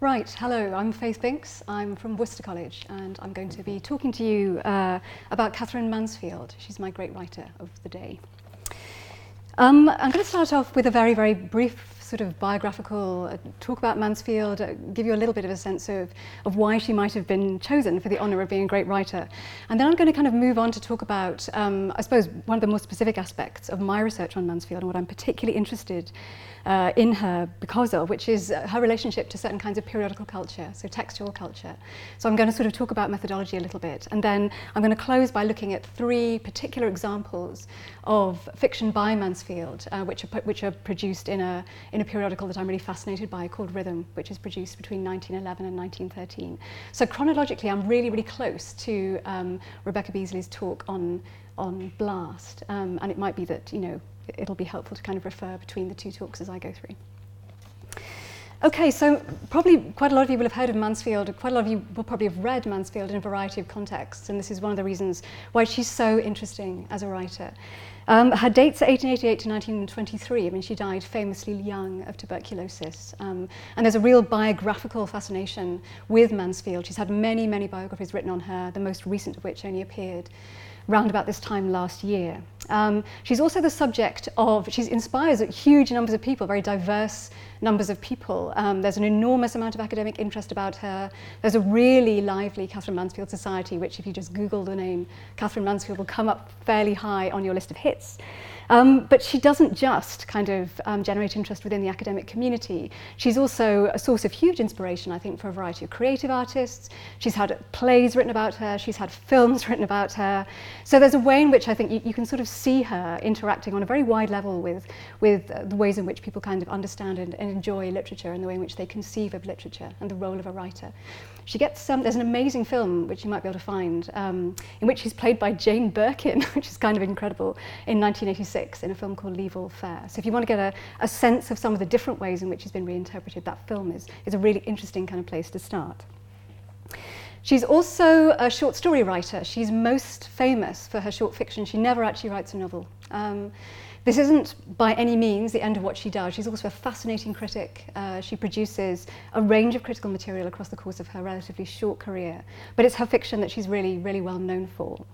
Right, hello, I'm Faith Binckes. I'm from Worcester College and I'm going to be talking to you uh, about Katherine Mansfield. She's my great writer of the day. Um, I'm going to start off with a very, very brief sort of biographical uh, talk about Mansfield, uh, give you a little bit of a sense of, of why she might have been chosen for the honour of being a great writer. And then I'm going to kind of move on to talk about, um, I suppose, one of the more specific aspects of my research on Mansfield and what I'm particularly interested uh, in her because of, which is uh, her relationship to certain kinds of periodical culture, so textual culture. So I'm going to sort of talk about methodology a little bit, and then I'm going to close by looking at three particular examples of fiction by Mansfield, uh, which, are, which are produced in a, in a periodical that I'm really fascinated by called Rhythm, which is produced between 1911 and 1913. So chronologically, I'm really, really close to um, Rebecca Beasley's talk on, on Blast, um, and it might be that, you know, it'll be helpful to kind of refer between the two talks as I go through. Okay, so probably quite a lot of you will have heard of Mansfield. Quite a lot of you will probably have read Mansfield in a variety of contexts, and this is one of the reasons why she's so interesting as a writer. Um, her dates are 1888 to 1923. I mean, she died famously young of tuberculosis. Um, and there's a real biographical fascination with Mansfield. She's had many, many biographies written on her, the most recent of which only appeared round about this time last year. Um, she's also the subject of, she inspires huge numbers of people, very diverse numbers of people. Um, there's an enormous amount of academic interest about her. There's a really lively Katherine Mansfield Society, which if you just Google the name Katherine Mansfield will come up fairly high on your list of hits. Um, but she doesn't just kind of um, generate interest within the academic community. She's also a source of huge inspiration, I think, for a variety of creative artists. She's had plays written about her, she's had films written about her. So there's a way in which I think you, you can sort of see her interacting on a very wide level with, with uh, the ways in which people kind of understand and, and enjoy literature and the way in which they conceive of literature and the role of a writer. She gets some, there's an amazing film which you might be able to find um, in which she's played by Jane Birkin, which is kind of incredible, in 1986 in a film called Leave All Fair. So if you want to get a, a sense of some of the different ways in which he's been reinterpreted, that film is, is a really interesting kind of place to start. She's also a short story writer. She's most famous for her short fiction. She never actually writes a novel. Um, this isn't by any means the end of what she does. She's also a fascinating critic. Uh, she produces a range of critical material across the course of her relatively short career, but it's her fiction that she's really, really well known for.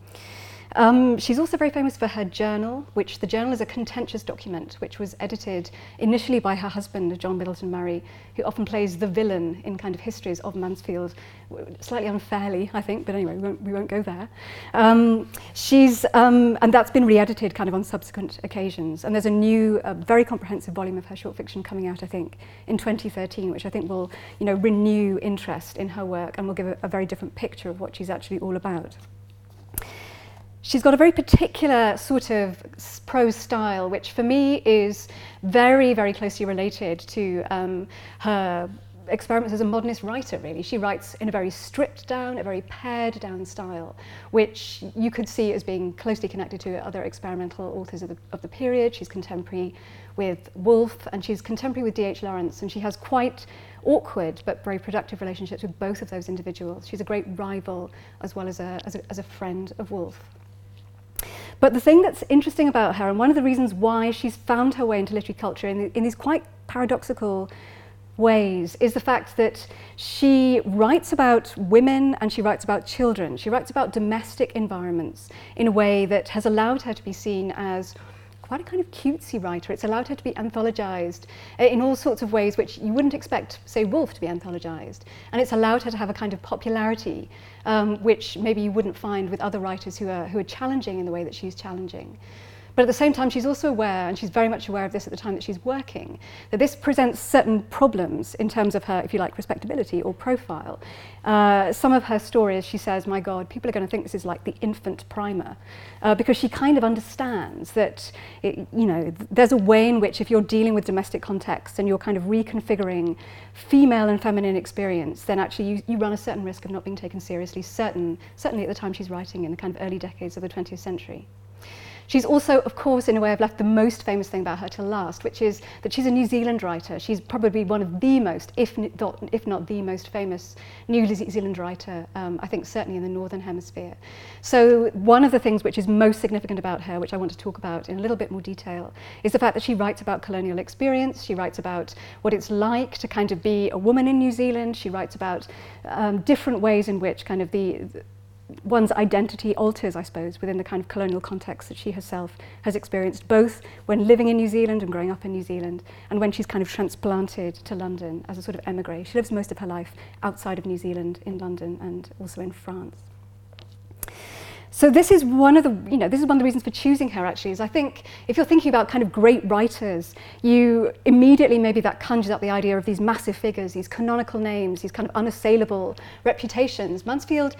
Um, she's also very famous for her journal, which the journal is a contentious document, which was edited initially by her husband, John Middleton Murry, who often plays the villain in kind of histories of Mansfield, slightly unfairly, I think, but anyway, we won't, we won't go there. Um, she's, um, and that's been re-edited kind of on subsequent occasions. And there's a new, uh, very comprehensive volume of her short fiction coming out, I think, in 2013, which I think will, you know, renew interest in her work and will give a, a very different picture of what she's actually all about. She's got a very particular sort of prose style, which for me is very, very closely related to um, her experiments as a modernist writer, really. She writes in a very stripped down, a very pared down style, which you could see as being closely connected to other experimental authors of the, of the period. She's contemporary with Woolf, and she's contemporary with D.H. Lawrence, and she has quite awkward but very productive relationships with both of those individuals. She's a great rival as well as a, as a, as a friend of Woolf. But the thing that's interesting about her, and one of the reasons why she's found her way into literary culture in, in these quite paradoxical ways, is the fact that she writes about women and she writes about children. She writes about domestic environments in a way that has allowed her to be seen as quite a kind of cutesy writer. It's allowed her to be anthologized in all sorts of ways which you wouldn't expect, say, Woolf to be anthologized. And it's allowed her to have a kind of popularity um, which maybe you wouldn't find with other writers who are, who are challenging in the way that she's challenging. But at the same time, she's also aware, and she's very much aware of this at the time that she's working, that this presents certain problems in terms of her, if you like, respectability or profile. Uh, some of her stories, she says, my God, people are going to think this is like the infant primer, uh, because she kind of understands that, it, you know, th there's a way in which if you're dealing with domestic contexts and you're kind of reconfiguring female and feminine experience, then actually you, you run a certain risk of not being taken seriously, certain, certainly at the time she's writing in the kind of early decades of the 20th century. She's also, of course, in a way, I've left the most famous thing about her till last, which is that she's a New Zealand writer. She's probably one of the most, if not, if not the most famous New Zealand writer, um, I think certainly in the Northern Hemisphere. So one of the things which is most significant about her, which I want to talk about in a little bit more detail, is the fact that she writes about colonial experience. She writes about what it's like to kind of be a woman in New Zealand. She writes about um, different ways in which kind of the, one's identity alters, I suppose, within the kind of colonial context that she herself has experienced, both when living in New Zealand and growing up in New Zealand, and when she's kind of transplanted to London as a sort of emigre. She lives most of her life outside of New Zealand, in London, and also in France. So this is one of the, you know, this is one of the reasons for choosing her actually, is I think if you're thinking about kind of great writers, you immediately maybe that conjures up the idea of these massive figures, these canonical names, these kind of unassailable reputations. Mansfield,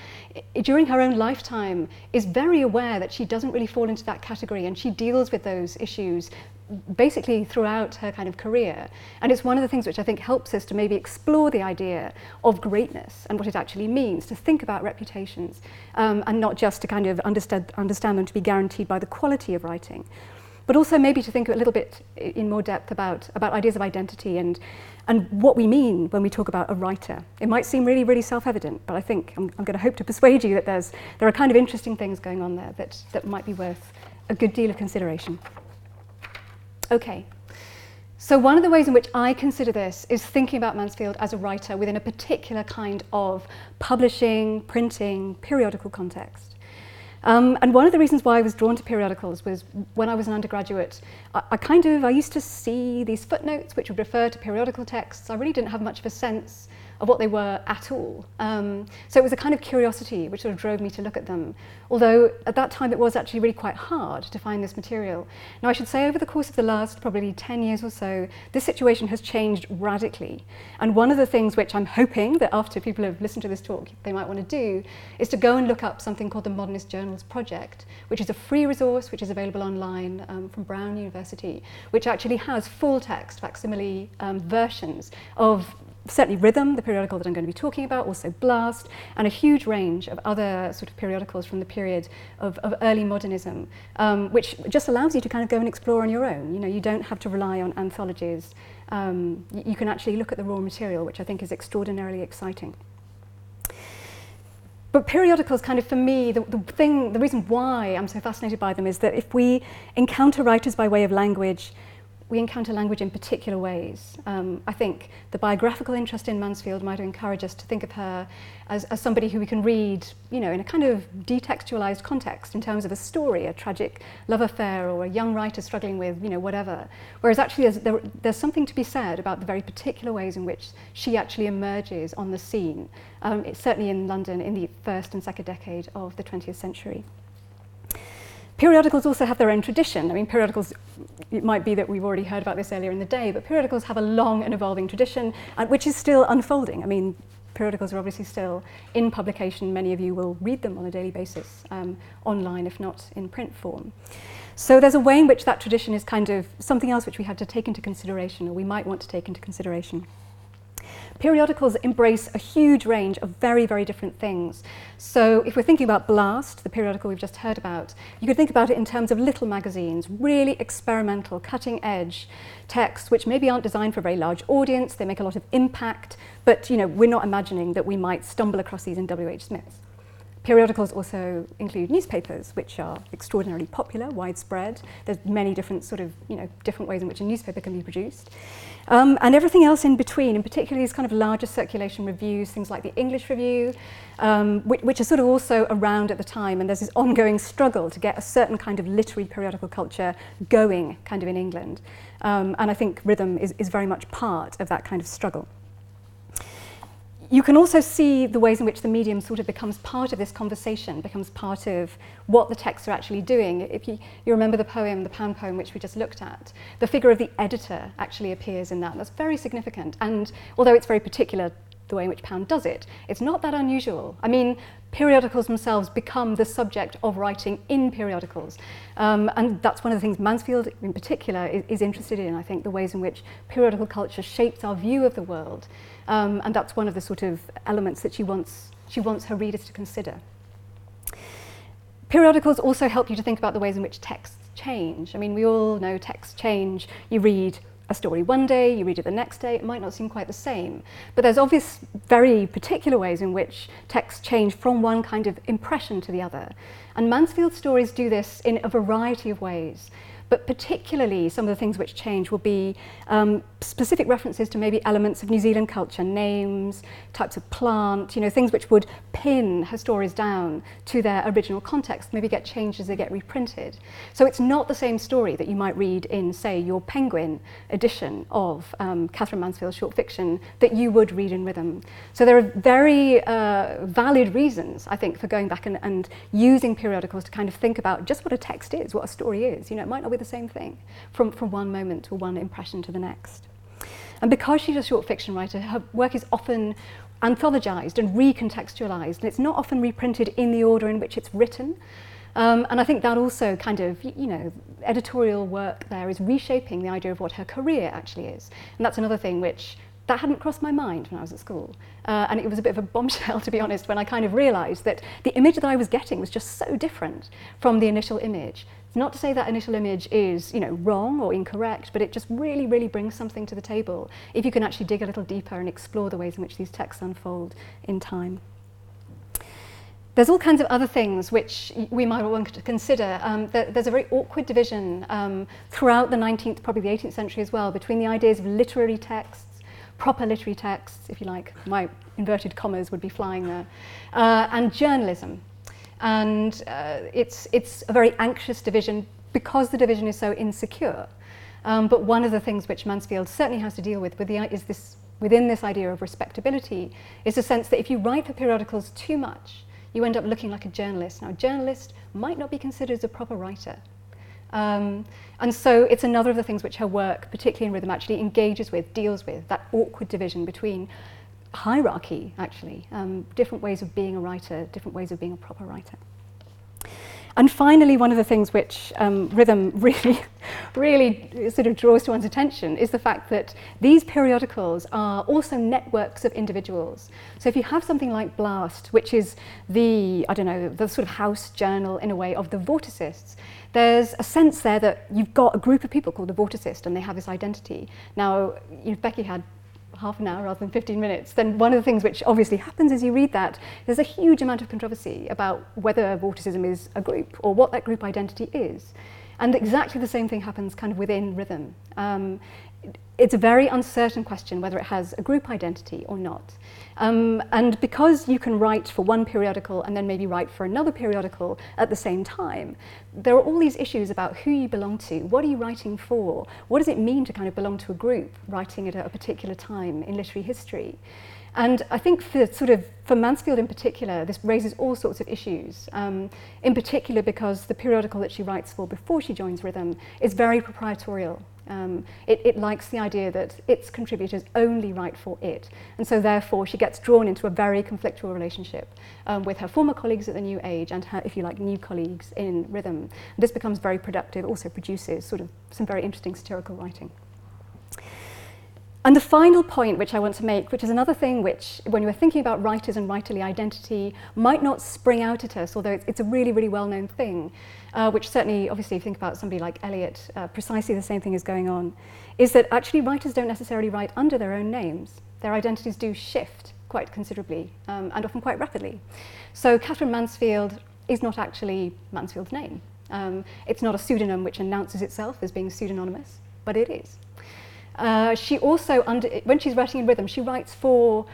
during her own lifetime, is very aware that she doesn't really fall into that category and she deals with those issues basically throughout her kind of career. And it's one of the things which I think helps us to maybe explore the idea of greatness and what it actually means, to think about reputations um, and not just to kind of understand, understand them to be guaranteed by the quality of writing. But also maybe to think a little bit in more depth about, about ideas of identity and, and what we mean when we talk about a writer. It might seem really, really self-evident, but I think I'm, I'm going to hope to persuade you that there's, there are kind of interesting things going on there that, that might be worth a good deal of consideration. Okay. So one of the ways in which I consider this is thinking about Mansfield as a writer within a particular kind of publishing, printing, periodical context. Um, and one of the reasons why I was drawn to periodicals was when I was an undergraduate, I, I kind of, I used to see these footnotes which would refer to periodical texts. I really didn't have much of a sense of what they were at all. Um, so it was a kind of curiosity which sort of drove me to look at them. Although at that time it was actually really quite hard to find this material. Now I should say over the course of the last probably 10 years or so, this situation has changed radically. And one of the things which I'm hoping that after people have listened to this talk, they might want to do, is to go and look up something called the Modernist Journals Project, which is a free resource which is available online um, from Brown University, which actually has full text facsimile um, versions of certainly Rhythm, the periodical that I'm going to be talking about, also Blast, and a huge range of other sort of periodicals from the period of, of early modernism, um, which just allows you to kind of go and explore on your own. You know, you don't have to rely on anthologies. Um, you, you can actually look at the raw material, which I think is extraordinarily exciting. But periodicals kind of for me, the, the thing, the reason why I'm so fascinated by them is that if we encounter writers by way of language, we encounter language in particular ways. Um, I think the biographical interest in Mansfield might encourage us to think of her as, as somebody who we can read, you know, in a kind of detextualized context in terms of a story, a tragic love affair or a young writer struggling with, you know, whatever. Whereas actually there's, there, there's something to be said about the very particular ways in which she actually emerges on the scene, um, certainly in London in the first and second decade of the 20th century. Periodicals also have their own tradition. I mean, periodicals, it might be that we've already heard about this earlier in the day, but periodicals have a long and evolving tradition, which is still unfolding. I mean, periodicals are obviously still in publication. Many of you will read them on a daily basis, um, online, if not in print form. So there's a way in which that tradition is kind of something else which we had to take into consideration, or we might want to take into consideration. Periodicals embrace a huge range of very, very different things. So if we're thinking about Blast, the periodical we've just heard about, you could think about it in terms of little magazines, really experimental, cutting edge texts, which maybe aren't designed for a very large audience, they make a lot of impact, but you know, we're not imagining that we might stumble across these in W.H. Smith's. Periodicals also include newspapers, which are extraordinarily popular, widespread. There's many different sort of, you know, different ways in which a newspaper can be produced. Um, and everything else in between, and particularly these kind of larger circulation reviews, things like the English Review, um, which, which are sort of also around at the time. And there's this ongoing struggle to get a certain kind of literary periodical culture going kind of in England. Um, and I think Rhythm is, is very much part of that kind of struggle. You can also see the ways in which the medium sort of becomes part of this conversation, becomes part of what the texts are actually doing. If you, you remember the poem, the Pound poem, which we just looked at, the figure of the editor actually appears in that. That's very significant. And although it's very particular the way in which Pound does it, it's not that unusual. I mean, periodicals themselves become the subject of writing in periodicals. Um, and that's one of the things Mansfield in particular is, is interested in, I think, the ways in which periodical culture shapes our view of the world. Um, and that's one of the sort of elements that she wants, she wants her readers to consider. Periodicals also help you to think about the ways in which texts change. I mean, we all know texts change. You read a story one day, you read it the next day, it might not seem quite the same. But there's obvious, very particular ways in which texts change from one kind of impression to the other. And Mansfield's stories do this in a variety of ways. But particularly, some of the things which change will be um, specific references to maybe elements of New Zealand culture, names, types of plant, you know, things which would pin her stories down to their original context, maybe get changed as they get reprinted. So it's not the same story that you might read in, say, your Penguin edition of um, Katherine Mansfield's short fiction that you would read in rhythm. So there are very uh, valid reasons, I think, for going back and, and using periodicals to kind of think about just what a text is, what a story is. You know, it might not be the same thing from, from one moment or one impression to the next. And because she's a short fiction writer, her work is often anthologized and recontextualized, and it's not often reprinted in the order in which it's written. Um, and I think that also kind of, you know, editorial work there is reshaping the idea of what her career actually is. And that's another thing which that hadn't crossed my mind when I was at school. Uh, and it was a bit of a bombshell, to be honest, when I kind of realized that the image that I was getting was just so different from the initial image. It's not to say that initial image is, you know, wrong or incorrect, but it just really, really brings something to the table if you can actually dig a little deeper and explore the ways in which these texts unfold in time. There's all kinds of other things which we might want to consider. Um, there's a very awkward division um, throughout the 19th, probably the 18th century as well, between the ideas of literary texts, proper literary texts, if you like, my inverted commas would be flying there, uh, and journalism. And uh, it's, it's a very anxious division because the division is so insecure. Um, but one of the things which Mansfield certainly has to deal with, with the, is this, within this idea of respectability is the sense that if you write for periodicals too much, you end up looking like a journalist. Now, a journalist might not be considered as a proper writer. Um, and so it's another of the things which her work, particularly in rhythm, actually engages with, deals with, that awkward division between hierarchy, actually, um, different ways of being a writer, different ways of being a proper writer. And finally, one of the things which um, rhythm really, really sort of draws to one's attention is the fact that these periodicals are also networks of individuals. So if you have something like Blast, which is the, I don't know, the sort of house journal in a way of the vorticists, there's a sense there that you've got a group of people called the vorticist and they have this identity. Now, you know, Becky had half an hour rather than 15 minutes, then one of the things which obviously happens as you read that, there's a huge amount of controversy about whether vorticism is a group or what that group identity is. And exactly the same thing happens kind of within rhythm. Um, it's a very uncertain question whether it has a group identity or not. Um, and because you can write for one periodical and then maybe write for another periodical at the same time, there are all these issues about who you belong to, what are you writing for, what does it mean to kind of belong to a group writing at a particular time in literary history. And I think for sort of for Mansfield in particular, this raises all sorts of issues. Um, in particular, because the periodical that she writes for before she joins Rhythm is very proprietorial. Um, it, it likes the idea that its contributors only write for it. And so therefore she gets drawn into a very conflictual relationship um, with her former colleagues at the New Age and her, if you like, new colleagues in Rhythm. And This becomes very productive, also produces sort of some very interesting satirical writing. And the final point which I want to make, which is another thing which, when you're thinking about writers and writerly identity, might not spring out at us, although it's, it's a really, really well-known thing, uh, which certainly, obviously, if you think about somebody like Eliot, uh, precisely the same thing is going on, is that actually writers don't necessarily write under their own names. Their identities do shift quite considerably, um, and often quite rapidly. So Katherine Mansfield is not actually Mansfield's name. Um, it's not a pseudonym which announces itself as being pseudonymous, but it is. Uh, she also, under, when she's writing in rhythm, she writes for,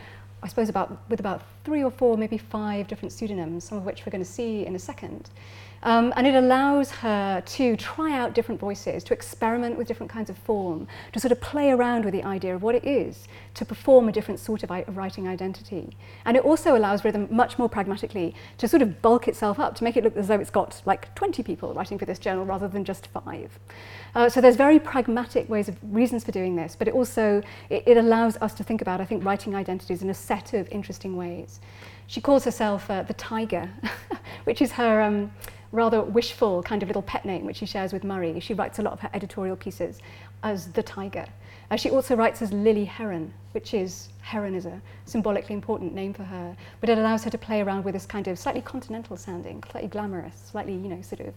I suppose, about with about three or four, maybe five different pseudonyms, some of which we're going to see in a second. Um, and it allows her to try out different voices, to experiment with different kinds of form, to sort of play around with the idea of what it is to perform a different sort of writing identity. And it also allows rhythm much more pragmatically to sort of bulk itself up, to make it look as though it's got like 20 people writing for this journal rather than just five. Uh, so there's very pragmatic ways of reasons for doing this, but it also it, it allows us to think about, I think, writing identities in a set of interesting ways. She calls herself uh, the tiger, which is her um, rather wishful kind of little pet name which she shares with Murry. She writes a lot of her editorial pieces as the tiger. Uh, she also writes as Lili Heron, which is, Heron is a symbolically important name for her, but it allows her to play around with this kind of slightly continental sounding, slightly glamorous, slightly, you know, sort of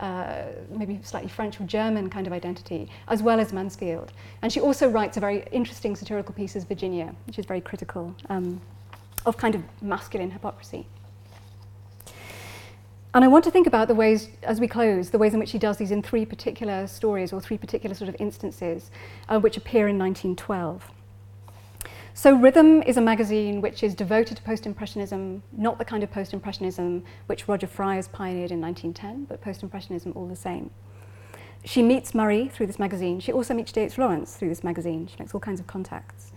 uh, maybe slightly French or German kind of identity, as well as Mansfield. And she also writes a very interesting satirical piece as Virginia, which is very critical um, of kind of masculine hypocrisy. And I want to think about the ways, as we close, the ways in which he does these in three particular stories or three particular sort of instances uh, which appear in 1912. So Rhythm is a magazine which is devoted to post-impressionism, not the kind of post-impressionism which Roger Fryers pioneered in 1910, but post-impressionism all the same. She meets Murry through this magazine. She also meets D.H. Lawrence through this magazine. She makes all kinds of contacts.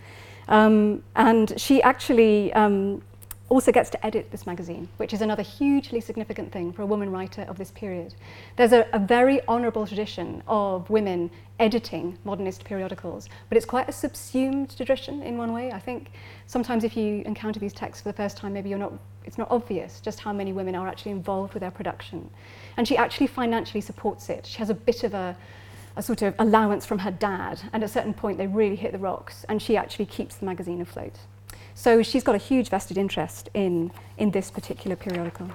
Um, and she actually um, also gets to edit this magazine, which is another hugely significant thing for a woman writer of this period. There's a, a very honourable tradition of women editing modernist periodicals, but it's quite a subsumed tradition in one way. I think sometimes if you encounter these texts for the first time, maybe you're not, it's not obvious just how many women are actually involved with their production. And she actually financially supports it. She has a bit of a, a sort of allowance from her dad, and at a certain point they really hit the rocks, and she actually keeps the magazine afloat. So she's got a huge vested interest in, in this particular periodical.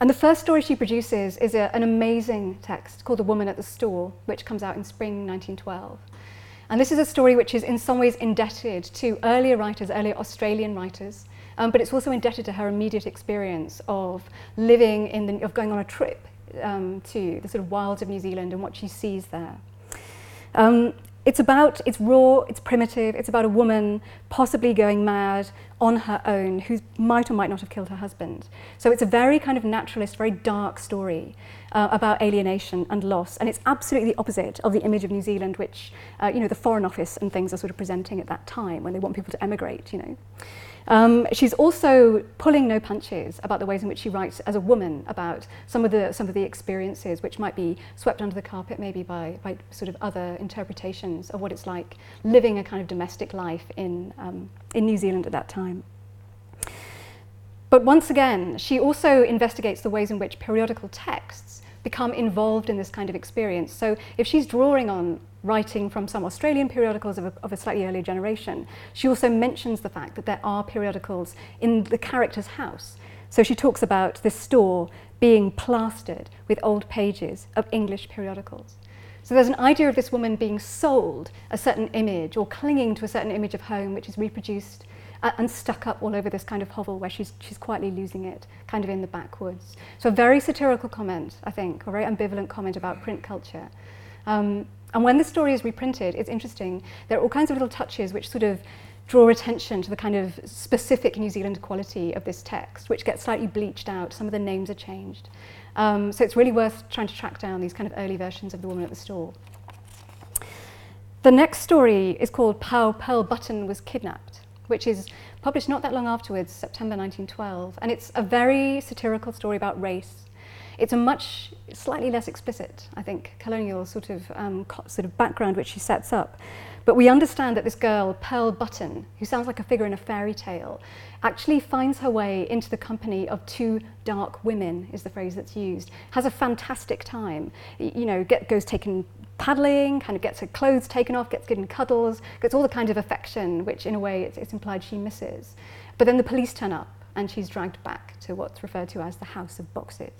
And the first story she produces is a, an amazing text called The Woman at the Store, which comes out in spring 1912. And this is a story which is in some ways indebted to earlier writers, earlier Australian writers, um, but it's also indebted to her immediate experience of living in the, of going on a trip um, to the sort of wilds of New Zealand and what she sees there. Um, it's about, it's raw, it's primitive, it's about a woman possibly going mad on her own who might or might not have killed her husband. So it's a very kind of naturalist, very dark story uh, about alienation and loss. And it's absolutely the opposite of the image of New Zealand, which, uh, you know, the Foreign Office and things are sort of presenting at that time when they want people to emigrate, you know. Um, she's also pulling no punches about the ways in which she writes as a woman about some of the, some of the experiences which might be swept under the carpet maybe by, by sort of other interpretations of what it's like living a kind of domestic life in, um, in New Zealand at that time. But once again, she also investigates the ways in which periodical texts become involved in this kind of experience. So if she's drawing on writing from some Australian periodicals of a, of a slightly earlier generation, she also mentions the fact that there are periodicals in the character's house. So she talks about this store being plastered with old pages of English periodicals. So there's an idea of this woman being sold a certain image or clinging to a certain image of home which is reproduced and stuck up all over this kind of hovel where she's, she's quietly losing it, kind of in the backwoods. So a very satirical comment, I think, a very ambivalent comment about print culture. Um, and when the story is reprinted, it's interesting. There are all kinds of little touches which sort of draw attention to the kind of specific New Zealand quality of this text, which gets slightly bleached out. Some of the names are changed. Um, so it's really worth trying to track down these kind of early versions of The Woman at the Store. The next story is called How Pearl Button Was Kidnapped, which is published not that long afterwards, September 1912. And it's a very satirical story about race it's a much slightly less explicit, I think, colonial sort of um, sort of background which she sets up. But we understand that this girl, Pearl Button, who sounds like a figure in a fairy tale, actually finds her way into the company of two dark women, is the phrase that's used, has a fantastic time, you know, get, goes taken paddling, kind of gets her clothes taken off, gets given cuddles, gets all the kind of affection, which in a way it's, it's implied she misses. But then the police turn up and she's dragged back to what's referred to as the House of Boxes.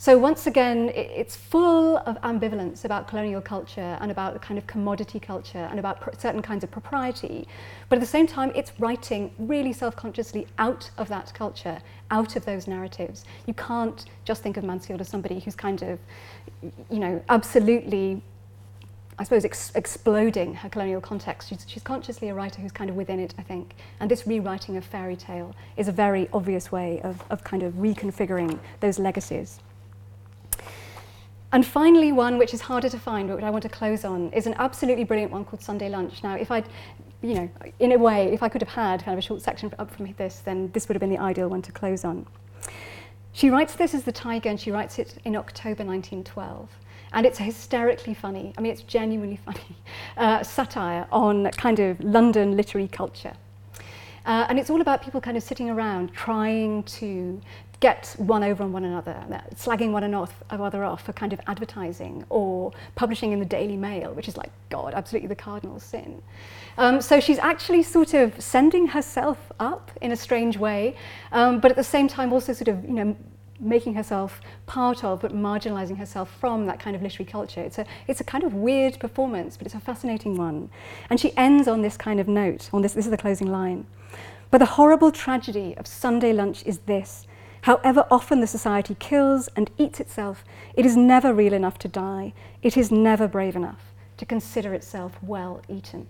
So once again, it's full of ambivalence about colonial culture and about the kind of commodity culture and about certain kinds of propriety. But at the same time, it's writing really self-consciously out of that culture, out of those narratives. You can't just think of Mansfield as somebody who's kind of, you know, absolutely I suppose, ex exploding her colonial context. She's, she's consciously a writer who's kind of within it, I think. And this rewriting of fairy tale is a very obvious way of, of kind of reconfiguring those legacies. And finally, one which is harder to find, but which I want to close on, is an absolutely brilliant one called Sunday Lunch. Now, if I'd, you know, in a way, if I could have had kind of a short section up from this, then this would have been the ideal one to close on. She writes this as The Tiger, and she writes it in October 1912. And it's hysterically funny, I mean, it's genuinely funny, uh, satire on kind of London literary culture. Uh, and it's all about people kind of sitting around trying to get one over on one another, slagging one another off for kind of advertising or publishing in the Daily Mail, which is like, God, absolutely the cardinal sin. Um, so she's actually sort of sending herself up in a strange way, um, but at the same time also sort of, you know, making herself part of but marginalizing herself from that kind of literary culture. It's a, it's a kind of weird performance, but it's a fascinating one. And she ends on this kind of note, on this, this is the closing line. But the horrible tragedy of Sunday lunch is this. However often the society kills and eats itself, it is never real enough to die. It is never brave enough to consider itself well eaten.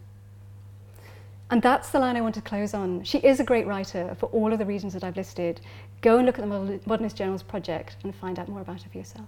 And that's the line I want to close on. She is a great writer for all of the reasons that I've listed. Go and look at the Modernist Journals project and find out more about her for yourself.